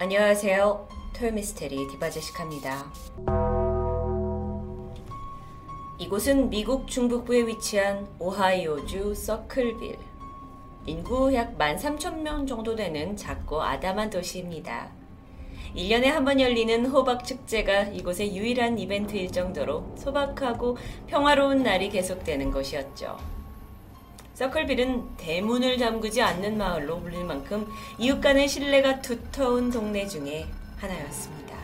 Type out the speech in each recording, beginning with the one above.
안녕하세요. 토요미스테리 디바제시카입니다. 이곳은 미국 중북부에 위치한 오하이오주 서클빌. 인구 약 13,000명 정도 되는 작고 아담한 도시입니다. 1년에 한 번 열리는 호박 축제가 이곳의 유일한 이벤트일 정도로 소박하고 평화로운 날이 계속되는 곳이었죠. 서클빌은 대문을 잠그지 않는 마을로 불릴 만큼 이웃 간의 신뢰가 두터운 동네 중에 하나였습니다.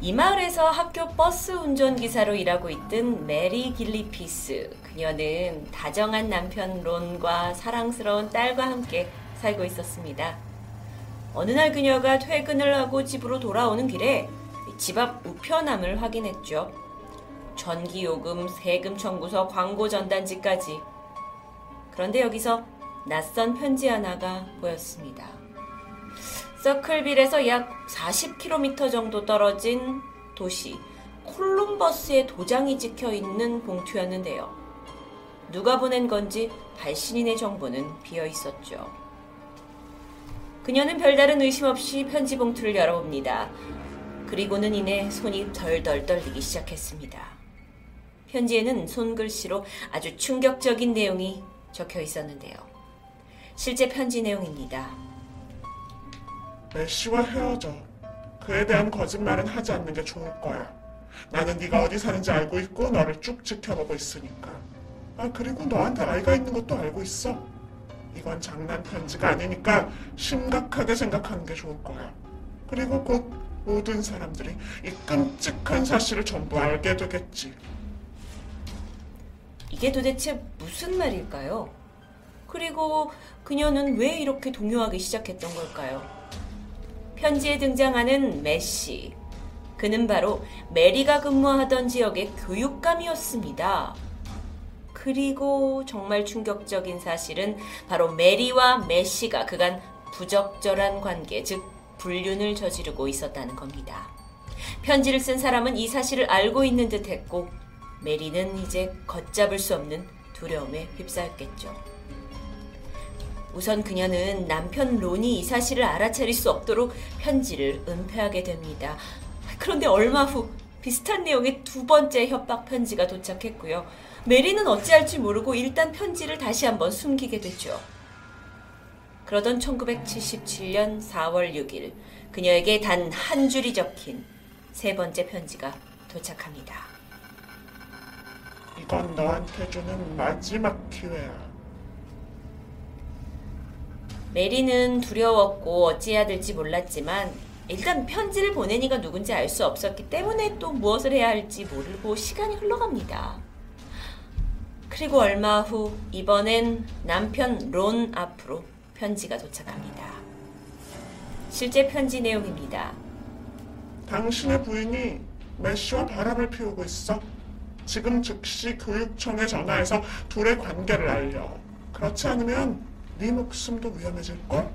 이 마을에서 학교 버스 운전기사로 일하고 있던 메리 길리피스. 그녀는 다정한 남편 론과 사랑스러운 딸과 함께 살고 있었습니다. 어느 날 그녀가 퇴근을 하고 집으로 돌아오는 길에 집 앞 우편함을 확인했죠. 전기요금, 세금 청구서, 광고 전단지까지. 그런데 여기서 낯선 편지 하나가 보였습니다. 서클빌에서 약 40km 정도 떨어진 도시 콜룸버스의 도장이 찍혀 있는 봉투였는데요. 누가 보낸 건지 발신인의 정보는 비어 있었죠. 그녀는 별다른 의심 없이 편지 봉투를 열어봅니다. 그리고는 이내 손이 덜덜 떨리기 시작했습니다. 편지에는 손글씨로 아주 충격적인 내용이 적혀 있었는데요. 실제 편지 내용입니다. 메시와 헤어져. 그에 대한 거짓말은 하지 않는 게 좋을 거야. 나는 네가 어디 사는지 알고 있고 너를 쭉 지켜보고 있으니까. 아 그리고 너한테 아이가 있는 것도 알고 있어. 이건 장난 편지가 아니니까 심각하게 생각하는 게 좋을 거야. 그리고 곧 모든 사람들이 이 끔찍한 사실을 전부 알게 되겠지. 이게 도대체 무슨 말일까요? 그리고 그녀는 왜 이렇게 동요하기 시작했던 걸까요? 편지에 등장하는 메시. 그는 바로 메리가 근무하던 지역의 교육감이었습니다. 그리고 정말 충격적인 사실은 바로 메리와 메시가 그간 부적절한 관계, 즉 불륜을 저지르고 있었다는 겁니다. 편지를 쓴 사람은 이 사실을 알고 있는 듯 했고 메리는 이제 걷잡을 수 없는 두려움에 휩싸였겠죠. 우선 그녀는 남편 론이 이 사실을 알아차릴 수 없도록 편지를 은폐하게 됩니다. 그런데 얼마 후 비슷한 내용의 두 번째 협박 편지가 도착했고요. 메리는 어찌할지 모르고 일단 편지를 다시 한번 숨기게 됐죠. 그러던 1977년 4월 6일 그녀에게 단 한 줄이 적힌 세 번째 편지가 도착합니다. 이건 너한테 주는 마지막 기회야. 메리는 두려웠고 어찌해야 될지 몰랐지만 일단 편지를 보낸 이가 누군지 알 수 없었기 때문에 또 무엇을 해야 할지 모르고 시간이 흘러갑니다. 그리고 얼마 후 이번엔 남편 론 앞으로 편지가 도착합니다. 실제 편지 내용입니다. 당신의 부인이 메시와 바람을 피우고 있어. 지금 즉시 교육청에 전화해서 둘의 관계를 알려. 그렇지 않으면 네 목숨도 위험해질걸?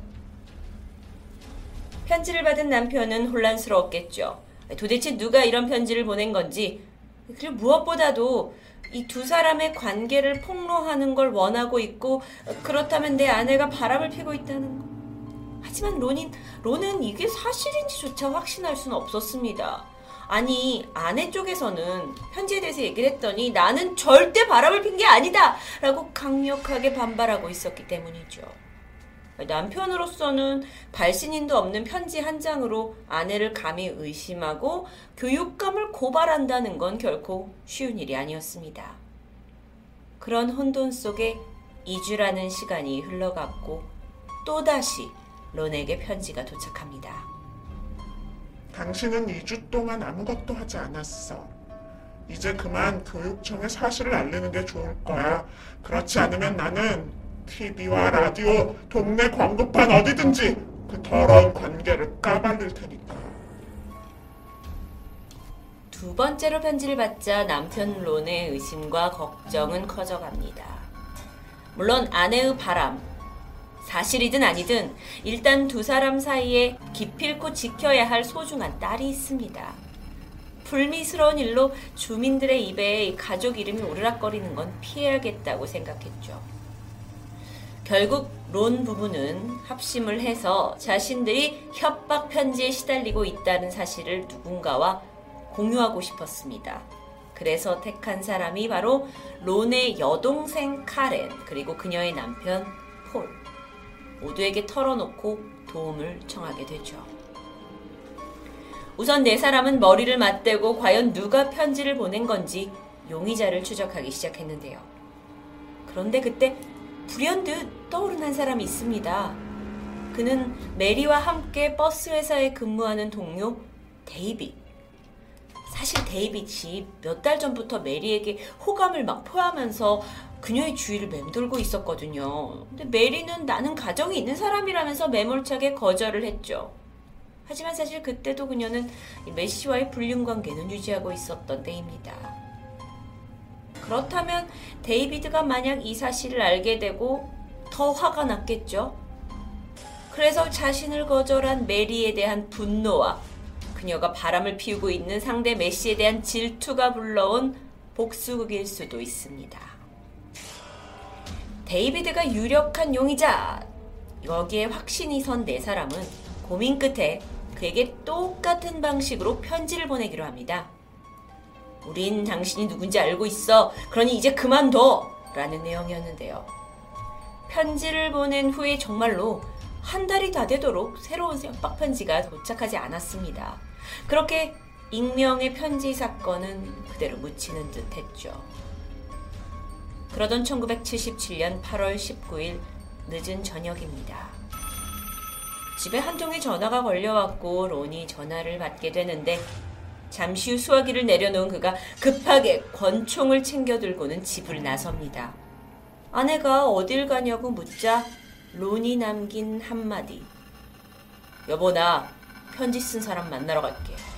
편지를 받은 남편은 혼란스러웠겠죠. 도대체 누가 이런 편지를 보낸 건지, 그리고 무엇보다도 이 두 사람의 관계를 폭로하는 걸 원하고 있고, 그렇다면 내 아내가 바람을 피고 있다는 거. 하지만 론인, 론은 이게 사실인지조차 확신할 수는 없었습니다. 아니, 아내 쪽에서는 편지에 대해서 얘기를 했더니 나는 절대 바람을 핀 게 아니다! 라고 강력하게 반발하고 있었기 때문이죠. 남편으로서는 발신인도 없는 편지 한 장으로 아내를 감히 의심하고 교육감을 고발한다는 건 결코 쉬운 일이 아니었습니다. 그런 혼돈 속에 2주라는 시간이 흘러갔고 또다시 론에게 편지가 도착합니다. 당신은 2주 동안 아무것도 하지 않았어. 이제 그만 교육청에 사실을 알리는 게 좋을 거야. 그렇지 않으면 나는 TV와 라디오, 동네 광고판 어디든지 그 더러운 관계를 까발릴 테니까. 두 번째로 편지를 받자 남편 론의 의심과 걱정은 커져갑니다. 물론 아내의 바람, 사실이든 아니든 일단 두 사람 사이에 기필코 지켜야 할 소중한 딸이 있습니다. 불미스러운 일로 주민들의 입에 가족 이름이 오르락거리는 건 피해야겠다고 생각했죠. 결국 론 부부는 합심을 해서 자신들이 협박 편지에 시달리고 있다는 사실을 누군가와 공유하고 싶었습니다. 그래서 택한 사람이 바로 론의 여동생 카렌 그리고 그녀의 남편 폴 모두에게 털어놓고 도움을 청하게 되죠. 우선 네 사람은 머리를 맞대고 과연 누가 편지를 보낸 건지 용의자를 추적하기 시작했는데요. 그런데 그때 불현듯 떠오른 한 사람이 있습니다. 그는 메리와 함께 버스 회사에 근무하는 동료 데이빗. 사실 데이빗이 몇 달 전부터 메리에게 호감을 막 표하면서 그녀의 주위를 맴돌고 있었거든요. 근데 메리는 나는 가정이 있는 사람이라면서 매몰차게 거절을 했죠. 하지만 사실 그때도 그녀는 메시와의 불륜 관계는 유지하고 있었던 때입니다. 그렇다면 데이비드가 만약 이 사실을 알게 되고 더 화가 났겠죠? 그래서 자신을 거절한 메리에 대한 분노와 그녀가 바람을 피우고 있는 상대 메시에 대한 질투가 불러온 복수극일 수도 있습니다. 데이비드가 유력한 용의자. 여기에 확신이 선 네 사람은 고민 끝에 그에게 똑같은 방식으로 편지를 보내기로 합니다. 우린 당신이 누군지 알고 있어. 그러니 이제 그만둬. 라는 내용이었는데요. 편지를 보낸 후에 정말로 한 달이 다 되도록 새로운 협박 편지가 도착하지 않았습니다. 그렇게 익명의 편지 사건은 그대로 묻히는 듯 했죠. 그러던 1977년 8월 19일 늦은 저녁입니다. 집에 한 통의 전화가 걸려왔고 론이 전화를 받게 되는데 잠시 후 수화기를 내려놓은 그가 급하게 권총을 챙겨 들고는 집을 나섭니다. 아내가 어딜 가냐고 묻자 론이 남긴 한마디. 여보 나 편지 쓴 사람 만나러 갈게.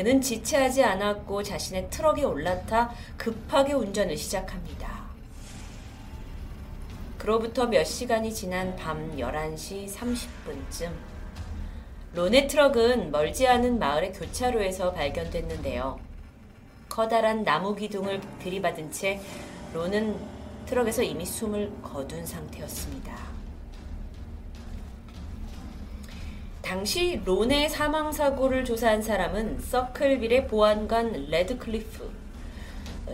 그는 지체하지 않았고 자신의 트럭에 올라타 급하게 운전을 시작합니다. 그로부터 몇 시간이 지난 밤 11시 30분쯤 론의 트럭은 멀지 않은 마을의 교차로에서 발견됐는데요. 커다란 나무 기둥을 들이받은 채 론은 트럭에서 이미 숨을 거둔 상태였습니다. 당시 론의 사망 사고를 조사한 사람은 서클빌의 보안관 레드클리프.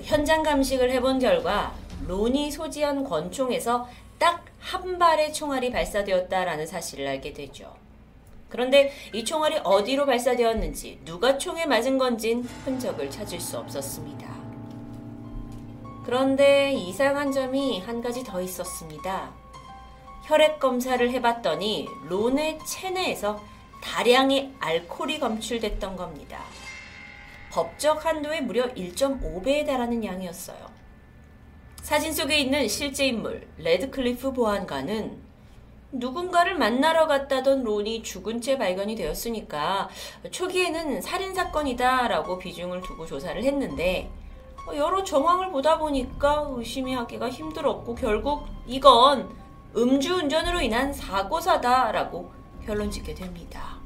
현장 감식을 해본 결과 론이 소지한 권총에서 딱 한 발의 총알이 발사되었다라는 사실을 알게 되죠. 그런데 이 총알이 어디로 발사되었는지 누가 총에 맞은 건진 흔적을 찾을 수 없었습니다. 그런데 이상한 점이 한 가지 더 있었습니다. 혈액 검사를 해봤더니 론의 체내에서 다량의 알코올이 검출됐던 겁니다. 법적 한도의 무려 1.5배에 달하는 양이었어요. 사진 속에 있는 실제 인물 레드클리프 보안관은 누군가를 만나러 갔다던 론이 죽은 채 발견이 되었으니까 초기에는 살인 사건이다라고 비중을 두고 조사를 했는데 여러 정황을 보다 보니까 의심이 하기가 힘들었고 결국 이건 음주운전으로 인한 사고사다라고 결론 짓게 됩니다.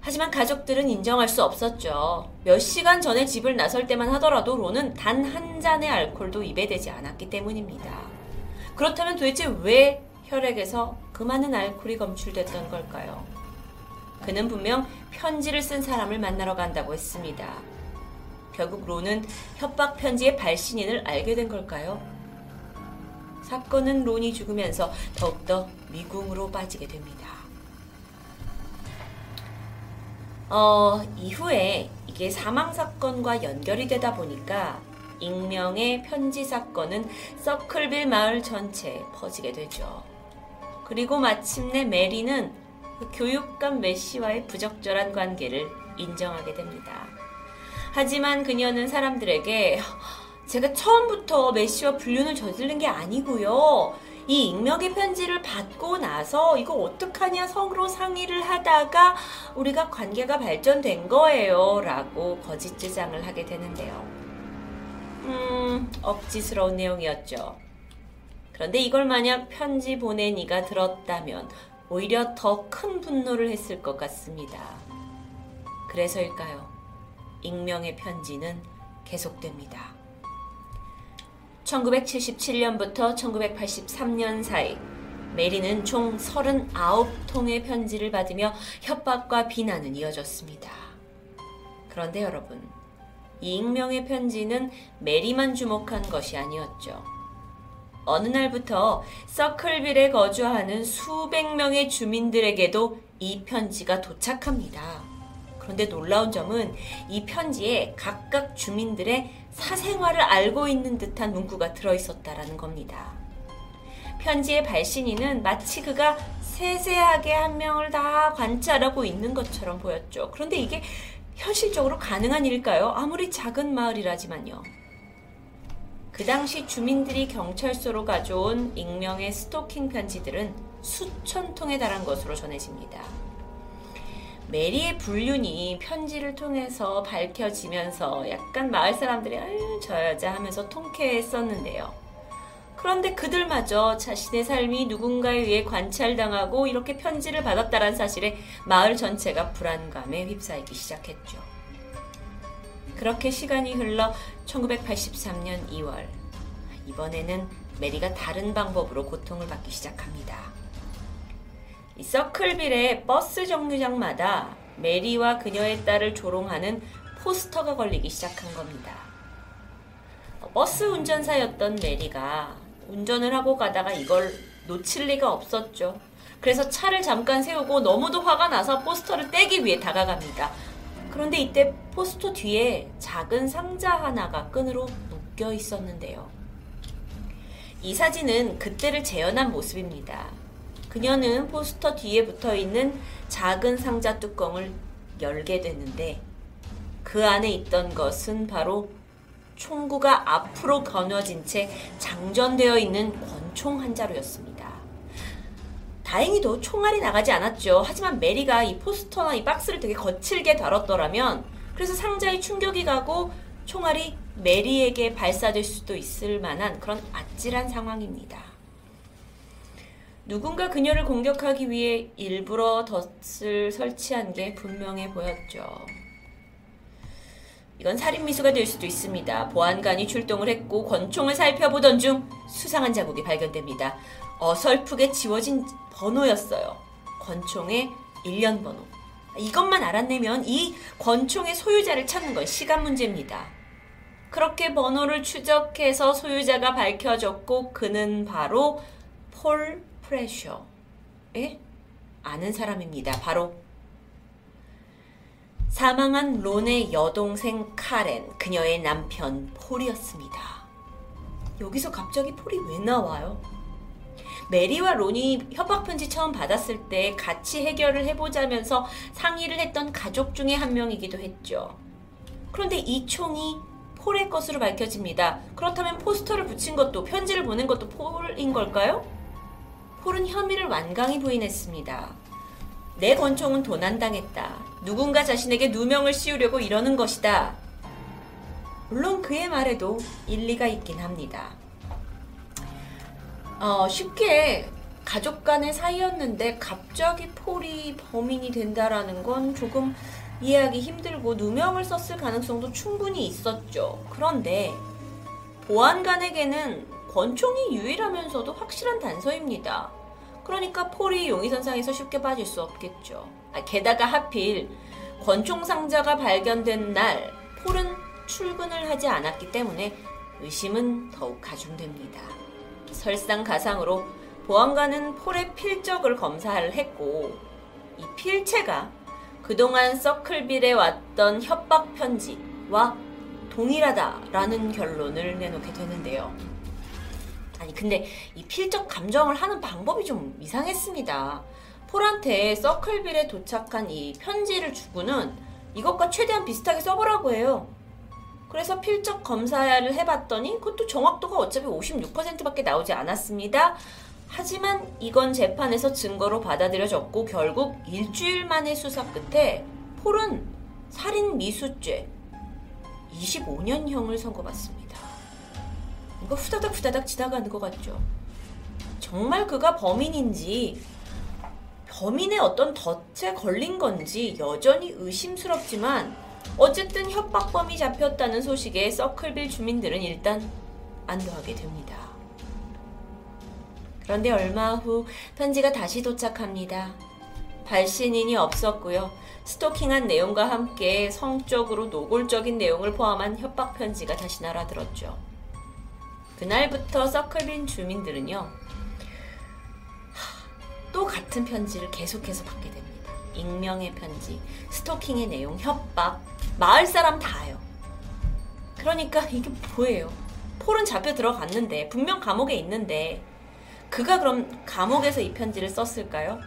하지만 가족들은 인정할 수 없었죠. 몇 시간 전에 집을 나설 때만 하더라도 론은 단한 잔의 알코올도 입에 대지 않았기 때문입니다. 그렇다면 도대체 왜 혈액에서 그 많은 알코올이 검출됐던 걸까요? 그는 분명 편지를 쓴 사람을 만나러 간다고 했습니다. 결국 론은 협박 편지의 발신인을 알게 된 걸까요? 사건은 론이 죽으면서 더욱더 미궁으로 빠지게 됩니다. 어, 이후에 이게 사망 사건과 연결이 되다 보니까 익명의 편지 사건은 서클빌 마을 전체에 퍼지게 되죠. 그리고 마침내 메리는 그 교육감 메시와의 부적절한 관계를 인정하게 됩니다. 하지만 그녀는 사람들에게 제가 처음부터 메시와 불륜을 저지른 게 아니고요. 이 익명의 편지를 받고 나서 이거 어떡하냐 서로 상의를 하다가 우리가 관계가 발전된 거예요. 라고 거짓 주장을 하게 되는데요. 음, 억지스러운 내용이었죠. 그런데 이걸 만약 편지 보낸 이가 들었다면 오히려 더 큰 분노를 했을 것 같습니다. 그래서일까요? 익명의 편지는 계속됩니다. 1977년부터 1983년 사이 메리는 총 39통의 편지를 받으며 협박과 비난은 이어졌습니다. 그런데 여러분, 이 익명의 편지는 메리만 주목한 것이 아니었죠. 어느 날부터 서클빌에 거주하는 수백 명의 주민들에게도 이 편지가 도착합니다. 그런데 놀라운 점은 이 편지에 각각 주민들의 사생활을 알고 있는 듯한 문구가 들어있었다라는 겁니다. 편지의 발신인은 마치 그가 세세하게 한 명을 다 관찰하고 있는 것처럼 보였죠. 그런데 이게 현실적으로 가능한 일일까요? 아무리 작은 마을이라지만요. 그 당시 주민들이 경찰서로 가져온 익명의 스토킹 편지들은 수천 통에 달한 것으로 전해집니다. 메리의 불륜이 편지를 통해서 밝혀지면서 약간 마을 사람들이 아유 저 여자 하면서 통쾌했었는데요. 그런데 그들마저 자신의 삶이 누군가에 의해 관찰당하고 이렇게 편지를 받았다는 사실에 마을 전체가 불안감에 휩싸이기 시작했죠. 그렇게 시간이 흘러 1983년 2월 이번에는 메리가 다른 방법으로 고통을 받기 시작합니다. 이 서클빌의 버스 정류장마다 메리와 그녀의 딸을 조롱하는 포스터가 걸리기 시작한 겁니다. 버스 운전사였던 메리가 운전을 하고 가다가 이걸 놓칠 리가 없었죠. 그래서 차를 잠깐 세우고 너무도 화가 나서 포스터를 떼기 위해 다가갑니다. 그런데 이때 포스터 뒤에 작은 상자 하나가 끈으로 묶여 있었는데요. 이 사진은 그때를 재현한 모습입니다. 그녀는 포스터 뒤에 붙어 있는 작은 상자 뚜껑을 열게 됐는데 그 안에 있던 것은 바로 총구가 앞으로 거눠진 채 장전되어 있는 권총 한 자루였습니다. 다행히도 총알이 나가지 않았죠. 하지만 메리가 이 포스터나 이 박스를 되게 거칠게 다뤘더라면 그래서 상자에 충격이 가고 총알이 메리에게 발사될 수도 있을 만한 그런 아찔한 상황입니다. 누군가 그녀를 공격하기 위해 일부러 덫을 설치한 게 분명해 보였죠. 이건 살인 미수가 될 수도 있습니다. 보안관이 출동을 했고 권총을 살펴보던 중 수상한 자국이 발견됩니다. 어설프게 지워진 번호였어요. 권총의 일련 번호. 이것만 알아내면 이 권총의 소유자를 찾는 건 시간 문제입니다. 그렇게 번호를 추적해서 소유자가 밝혀졌고 그는 바로 폴 프레셔. 에? 아는 사람입니다. 바로 사망한 론의 여동생 카렌, 그녀의 남편 폴이었습니다. 여기서 갑자기 폴이 왜 나와요? 메리와 론이 협박편지 처음 받았을 때 같이 해결을 해보자면서 상의를 했던 가족 중에 한 명이기도 했죠. 그런데 이 총이 폴의 것으로 밝혀집니다. 그렇다면 포스터를 붙인 것도 편지를 보낸 것도 폴인 걸까요? 폴은 혐의를 완강히 부인했습니다. 내 권총은 도난당했다. 누군가 자신에게 누명을 씌우려고 이러는 것이다. 물론 그의 말에도 일리가 있긴 합니다. 어, 쉽게 가족 간의 사이였는데 갑자기 폴이 범인이 된다라는 건 조금 이해하기 힘들고 누명을 썼을 가능성도 충분히 있었죠. 그런데 보안관에게는 권총이 유일하면서도 확실한 단서입니다. 그러니까 폴이 용의선상에서 쉽게 빠질 수 없겠죠. 아, 게다가 하필 권총 상자가 발견된 날 폴은 출근을 하지 않았기 때문에 의심은 더욱 가중됩니다. 설상가상으로 보안관은 폴의 필적을 검사를 했고 이 필체가 그동안 서클빌에 왔던 협박 편지와 동일하다라는 결론을 내놓게 되는데요. 아니 근데 이 필적 감정을 하는 방법이 좀 이상했습니다. 폴한테 서클빌에 도착한 이 편지를 주고는 이것과 최대한 비슷하게 써보라고 해요. 그래서 필적 검사를 해봤더니 그것도 정확도가 어차피 56%밖에 나오지 않았습니다. 하지만 이건 재판에서 증거로 받아들여졌고 결국 일주일 만의 수사 끝에 폴은 살인 미수죄 25년형을 선고받습니다. 이거 후다닥 후다닥 지나가는 것 같죠? 정말 그가 범인인지 범인의 어떤 덫에 걸린 건지 여전히 의심스럽지만 어쨌든 협박범이 잡혔다는 소식에 서클빌 주민들은 일단 안도하게 됩니다. 그런데 얼마 후 편지가 다시 도착합니다. 발신인이 없었고요. 스토킹한 내용과 함께 성적으로 노골적인 내용을 포함한 협박 편지가 다시 날아들었죠. 그날부터 서클빈 주민들은요, 또 같은 편지를 계속해서 받게 됩니다. 익명의 편지, 스토킹의 내용, 협박, 마을 사람 다요. 그러니까 이게 뭐예요? 폴은 잡혀 들어갔는데, 분명 감옥에 있는데, 그가 그럼 감옥에서 이 편지를 썼을까요?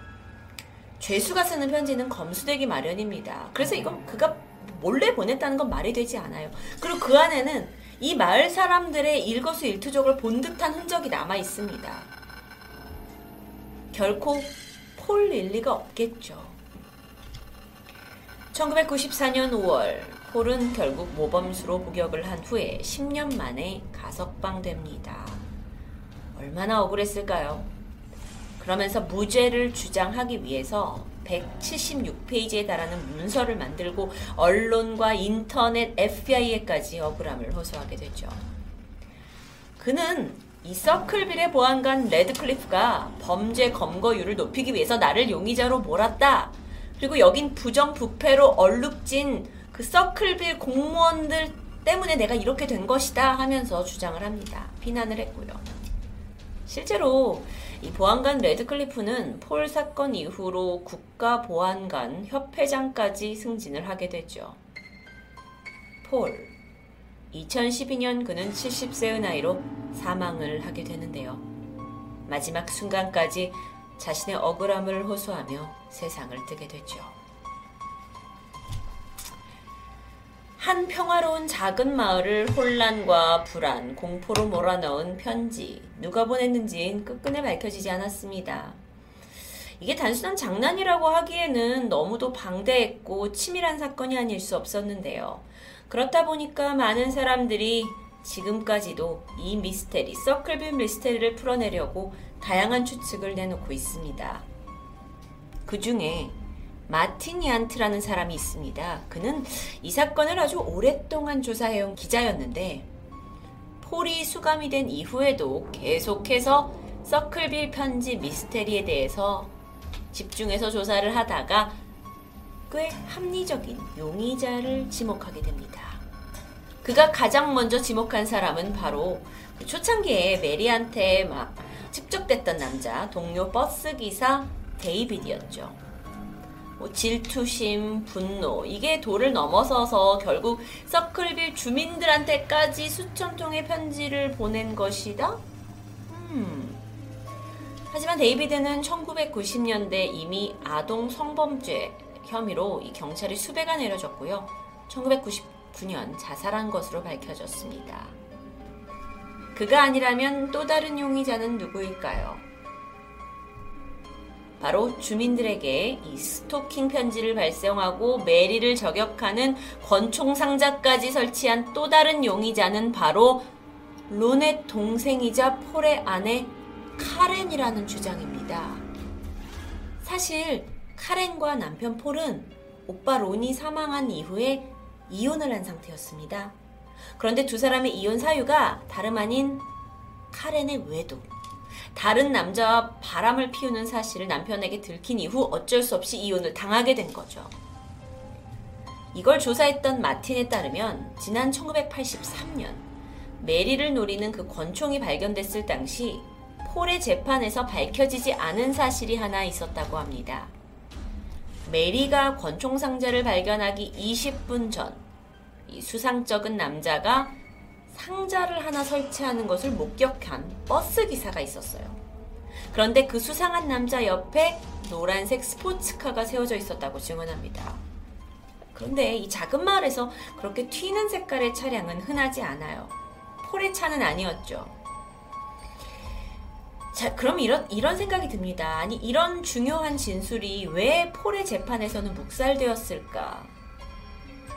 죄수가 쓰는 편지는 검수되기 마련입니다. 그래서 이건 그가 몰래 보냈다는 건 말이 되지 않아요. 그리고 그 안에는 이 마을 사람들의 일거수일투족을 본 듯한 흔적이 남아 있습니다. 결코 폴 일리가 없겠죠. 1994년 5월, 폴은 결국 모범수로 복역을 한 후에 10년 만에 가석방됩니다. 얼마나 억울했을까요? 그러면서 무죄를 주장하기 위해서 176페이지에 달하는 문서를 만들고 언론과 인터넷, FBI에까지 억울함을 호소하게 되죠. 그는 이 서클빌의 보안관 레드클리프가 범죄 검거율을 높이기 위해서 나를 용의자로 몰았다. 그리고 여긴 부정부패로 얼룩진 그 서클빌 공무원들 때문에 내가 이렇게 된 것이다 하면서 주장을 합니다. 비난을 했고요. 실제로 이 보안관 레드클리프는 폴 사건 이후로 국가보안관 협회장까지 승진을 하게 되죠. 폴. 2012년 그는 70세의 나이로 사망을 하게 되는데요. 마지막 순간까지 자신의 억울함을 호소하며 세상을 뜨게 되죠. 한 평화로운 작은 마을을 혼란과 불안, 공포로 몰아넣은 편지. 누가 보냈는지는 끝끝내 밝혀지지 않았습니다. 이게 단순한 장난이라고 하기에는 너무도 방대했고 치밀한 사건이 아닐 수 없었는데요. 그렇다 보니까 많은 사람들이 지금까지도 이 미스테리, 서클빌 미스테리를 풀어내려고 다양한 추측을 내놓고 있습니다. 그 중에 마틴 이안트라는 사람이 있습니다. 그는 이 사건을 아주 오랫동안 조사해온 기자였는데 폴이 수감이 된 이후에도 계속해서 서클빌 편지 미스테리에 대해서 집중해서 조사를 하다가 꽤 합리적인 용의자를 지목하게 됩니다. 그가 가장 먼저 지목한 사람은 바로 그 초창기에 메리한테 막 집적됐던 남자 동료 버스 기사 데이비드였죠. 뭐 질투심, 분노, 이게 도를 넘어서서 결국 서클빌 주민들한테까지 수천 통의 편지를 보낸 것이다? 음. 하지만 데이비드는 1990년대 이미 아동 성범죄 혐의로 이 경찰이 수배가 내려졌고요. 1999년 자살한 것으로 밝혀졌습니다. 그가 아니라면 또 다른 용의자는 누구일까요? 바로 주민들에게 이 스토킹 편지를 발송하고 메리를 저격하는 권총 상자까지 설치한 또 다른 용의자는 바로 론의 동생이자 폴의 아내 카렌이라는 주장입니다. 사실 카렌과 남편 폴은 오빠 론이 사망한 이후에 이혼을 한 상태였습니다. 그런데 두 사람의 이혼 사유가 다름 아닌 카렌의 외도, 다른 남자와 바람을 피우는 사실을 남편에게 들킨 이후 어쩔 수 없이 이혼을 당하게 된 거죠. 이걸 조사했던 마틴에 따르면 지난 1983년 메리를 노리는 그 권총이 발견됐을 당시 폴의 재판에서 밝혀지지 않은 사실이 하나 있었다고 합니다. 메리가 권총 상자를 발견하기 20분 전, 이 수상쩍은 남자가 상자를 하나 설치하는 것을 목격한 버스 기사가 있었어요. 그런데 그 수상한 남자 옆에 노란색 스포츠카가 세워져 있었다고 증언합니다. 그런데 이 작은 마을에서 그렇게 튀는 색깔의 차량은 흔하지 않아요. 폴의 차는 아니었죠. 자, 그럼 이런, 이런 생각이 듭니다. 아니, 이런 중요한 진술이 왜 폴의 재판에서는 묵살되었을까?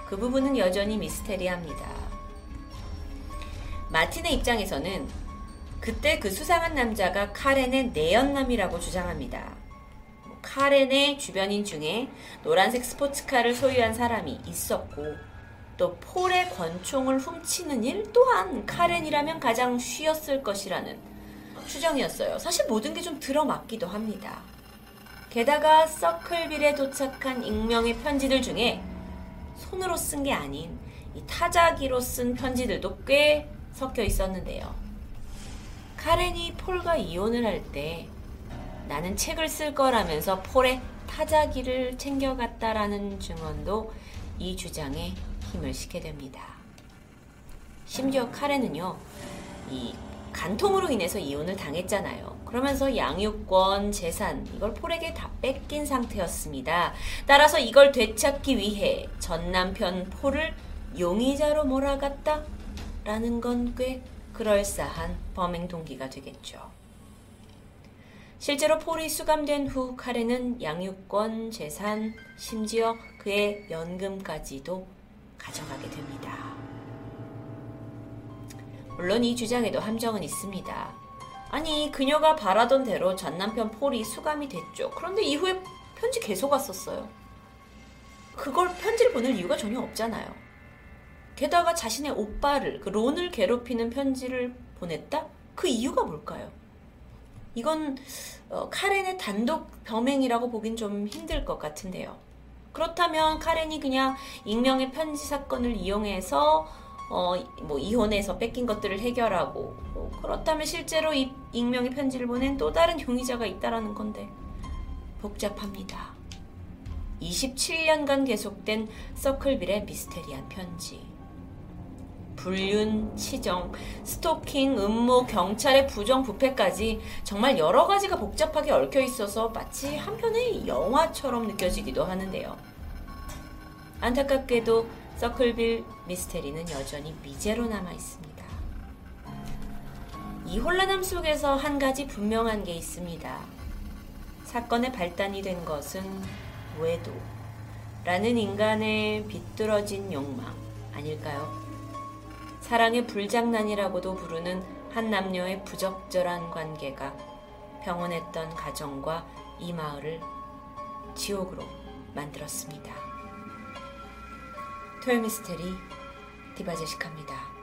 그 부분은 여전히 미스테리합니다. 마틴의 입장에서는 그때 그 수상한 남자가 카렌의 내연남이라고 주장합니다. 카렌의 주변인 중에 노란색 스포츠카를 소유한 사람이 있었고 또 폴의 권총을 훔치는 일 또한 카렌이라면 가장 쉬웠을 것이라는 추정이었어요. 사실 모든 게 좀 들어맞기도 합니다. 게다가 서클빌에 도착한 익명의 편지들 중에 손으로 쓴 게 아닌 이 타자기로 쓴 편지들도 꽤 섞여 있었는데요. 카렌이 폴과 이혼을 할 때 나는 책을 쓸 거라면서 폴의 타자기를 챙겨갔다라는 증언도 이 주장에 힘을 실게 됩니다. 심지어 카렌은요, 이 간통으로 인해서 이혼을 당했잖아요. 그러면서 양육권, 재산, 이걸 폴에게 다 뺏긴 상태였습니다. 따라서 이걸 되찾기 위해 전 남편 폴을 용의자로 몰아갔다? 라는 건 꽤 그럴싸한 범행 동기가 되겠죠. 실제로 폴이 수감된 후 카렌은 양육권, 재산, 심지어 그의 연금까지도 가져가게 됩니다. 물론 이 주장에도 함정은 있습니다. 아니, 그녀가 바라던 대로 전 남편 폴이 수감이 됐죠. 그런데 이후에 편지 계속 왔었어요. 그걸 편지를 보낼 이유가 전혀 없잖아요. 게다가 자신의 오빠를, 그 론을 괴롭히는 편지를 보냈다? 그 이유가 뭘까요? 이건 어, 카렌의 단독 범행이라고 보긴 좀 힘들 것 같은데요. 그렇다면 카렌이 그냥 익명의 편지 사건을 이용해서 어, 뭐 이혼해서 뺏긴 것들을 해결하고 뭐 그렇다면 실제로 이 익명의 편지를 보낸 또 다른 용의자가 있다라는 건데 복잡합니다. 27년간 계속된 서클빌의 미스테리한 편지. 불륜, 치정, 스토킹, 음모, 경찰의 부정, 부패까지 정말 여러 가지가 복잡하게 얽혀 있어서 마치 한편의 영화처럼 느껴지기도 하는데요. 안타깝게도 서클빌 미스테리는 여전히 미제로 남아 있습니다. 이 혼란함 속에서 한 가지 분명한 게 있습니다. 사건의 발단이 된 것은 외도, 라는 인간의 비뚤어진 욕망 아닐까요? 사랑의 불장난이라고도 부르는 한 남녀의 부적절한 관계가 평온했던 가정과 이 마을을 지옥으로 만들었습니다. 토요미스테리 디바제시카입니다.